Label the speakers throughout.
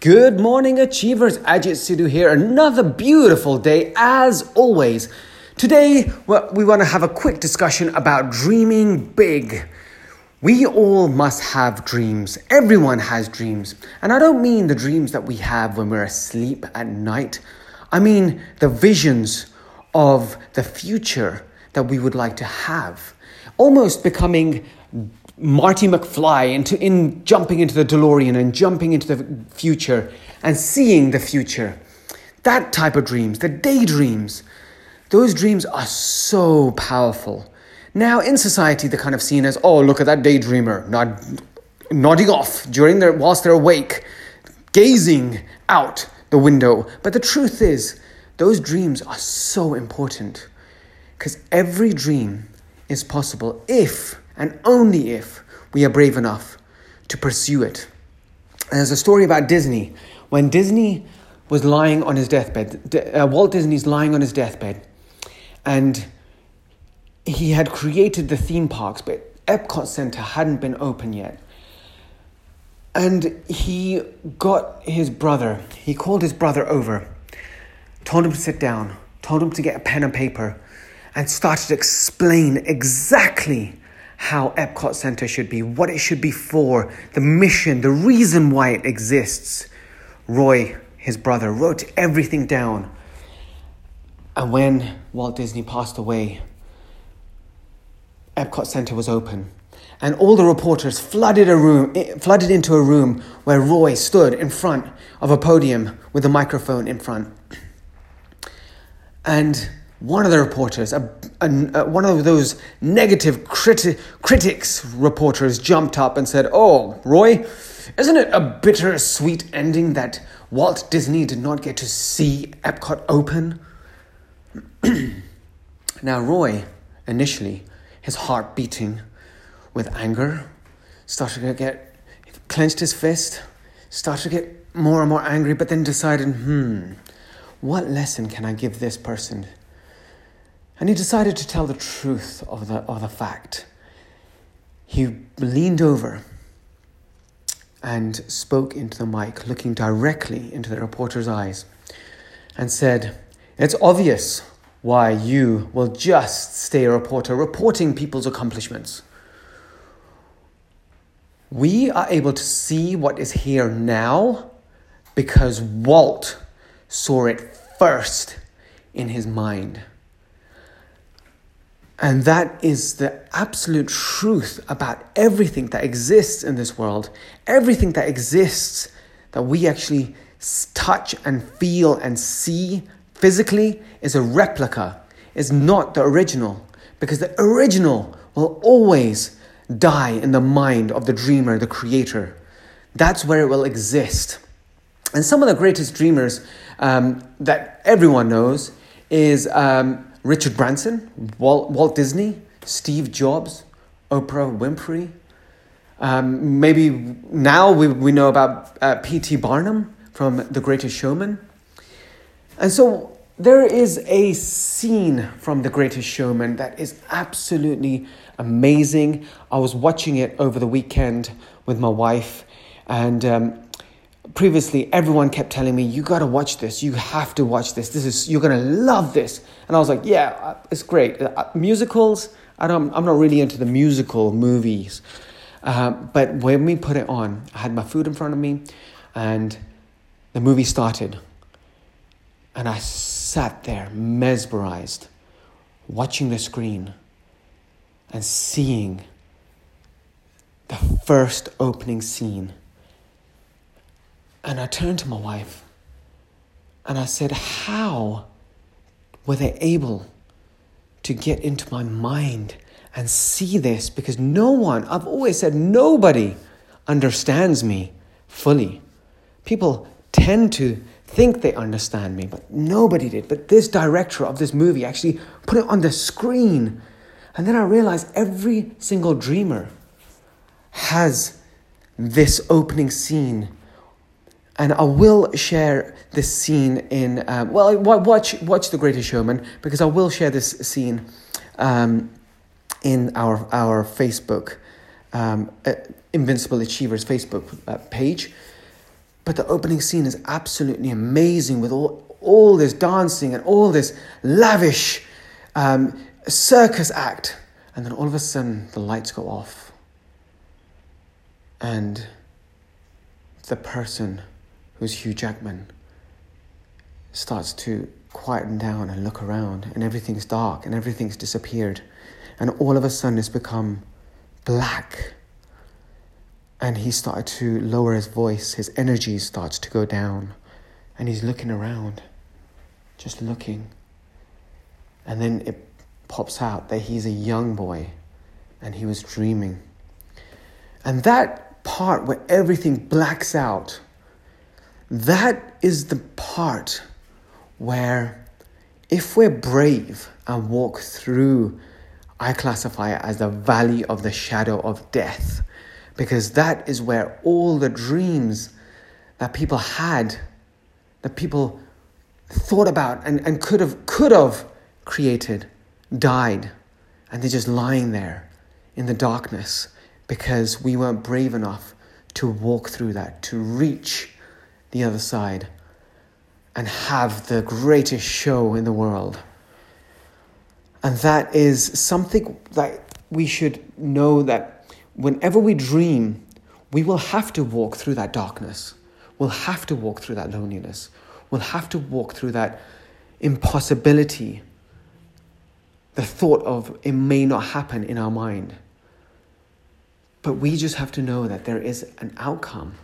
Speaker 1: Good morning, achievers. Ajit Sidhu here. Another beautiful day, as always. Today, we want to have a quick discussion about dreaming big. We all must have dreams. Everyone has dreams. And I don't mean the dreams that we have when we're asleep at night. I mean the visions of the future that we would like to have. Almost becoming Marty McFly into in jumping into the DeLorean and jumping into the future and seeing the future. That type of dreams, the daydreams, those dreams are so powerful. Now in society they're kind of seen as, oh look at that daydreamer, nod, nodding off during their whilst they're awake, gazing out the window. But the truth is, those dreams are so important. Because every dream is possible if and only if we are brave enough to pursue it. And there's a story about Disney. When Disney was lying on his deathbed, uh, Walt Disney's lying on his deathbed, and he had created the theme parks, but Epcot Center hadn't been open yet. And he got his brother, he called his brother over, told him to sit down, told him to get a pen and paper, and started to explain exactly how Epcot Center should be, what it should be for, the mission, the reason why it exists. Roy, his brother, wrote everything down. And when Walt Disney passed away, Epcot Center was open. And all the reporters flooded a room, eh, flooded into a room where Roy stood in front of a podium with a microphone in front. And one of the reporters, a, a, a, one of those negative criti- critics reporters, jumped up and said, Oh, Roy, isn't it a bittersweet ending that Walt Disney did not get to see Epcot open? now, Roy, initially, his heart beating with anger, started to get, clenched his fist, started to get more and more angry, but then decided, hmm, what lesson can I give this person? And he decided to tell the truth of the, of the fact. He leaned over and spoke into the mic, looking directly into the reporter's eyes, and said, It's obvious why you will just stay a reporter reporting people's accomplishments. We are able to see what is here now because Walt saw it first in his mind. And that is the absolute truth about everything that exists in this world. Everything that exists that we actually touch and feel and see physically is a replica, is not the original. Because the original will always die in the mind of the dreamer, the creator. That's where it will exist. And some of the greatest dreamers um, that everyone knows is. Um, Richard Branson, Walt, Walt Disney, Steve Jobs, Oprah Winfrey. Um, maybe now we, we know about uh, P.T. Barnum from The Greatest Showman. And so there is a scene from The Greatest Showman that is absolutely amazing. I was watching it over the weekend with my wife, and um, previously everyone kept telling me you got to watch this. You have to watch this. This is you're going to love this. And i was like yeah uh, it's great. Uh, musicals? I don't, i'm not really into the musical movies. Uh, but when we put it on i had my food in front of me and the movie started. And i sat there mesmerized watching the screen and seeing the first opening scene and I turned to my wife and I said, How were they able to get into my mind and see this? Because no one, I've always said, nobody understands me fully. People tend to think they understand me, but nobody did. But this director of this movie actually put it on the screen. And then I realized every single dreamer has this opening scene and I will share this scene in um, well watch watch The Greatest Showman because I will share this scene um, in our our Facebook um, uh, Invincible Achievers Facebook uh, page. But the opening scene is absolutely amazing with all, all this dancing and all this lavish um, circus act. And then all of a sudden, the lights go off. And the person who's Hugh Jackman starts to quieten down and look around, and everything's dark and everything's disappeared. And all of a sudden, it's become black. And he started to lower his voice, his energy starts to go down, and he's looking around, just looking. And then it pops out that he's a young boy and he was dreaming. And that part where everything blacks out, that is the part where if we're brave and walk through, I classify it as the valley of the shadow of death, because that is where all the dreams that people had, that people thought about and, and could have could have created died and they're just lying there in the darkness because we weren't brave enough to walk through that, to reach the other side and have the greatest show in the world. And that is something that we should know that whenever we dream, we will have to walk through that darkness. We'll have to walk through that loneliness. We'll have to walk through that impossibility, the thought of it may not happen in our mind. But we just have to know that there is an outcome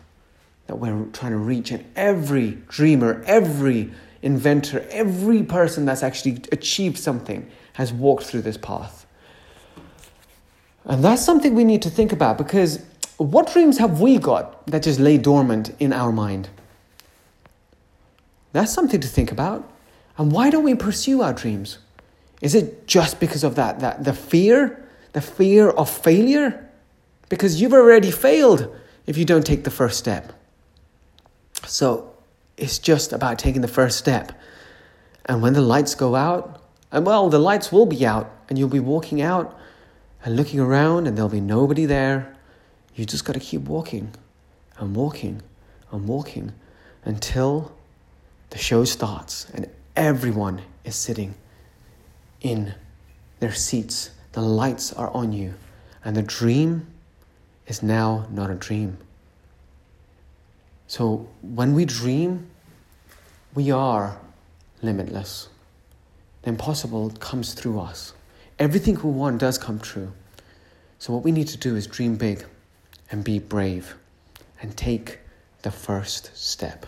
Speaker 1: that we're trying to reach. And every dreamer, every inventor, every person that's actually achieved something has walked through this path. And that's something we need to think about because what dreams have we got that just lay dormant in our mind? That's something to think about. And why don't we pursue our dreams? Is it just because of that, that the fear, the fear of failure? Because you've already failed if you don't take the first step. So it's just about taking the first step. And when the lights go out, and well, the lights will be out, and you'll be walking out and looking around, and there'll be nobody there. You just got to keep walking and walking and walking until the show starts and everyone is sitting in their seats. The lights are on you, and the dream is now not a dream. So when we dream, we are limitless. The impossible comes through us. Everything we want does come true. So what we need to do is dream big and be brave and take the first step.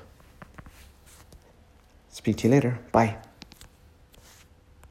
Speaker 1: Speak to you later. Bye.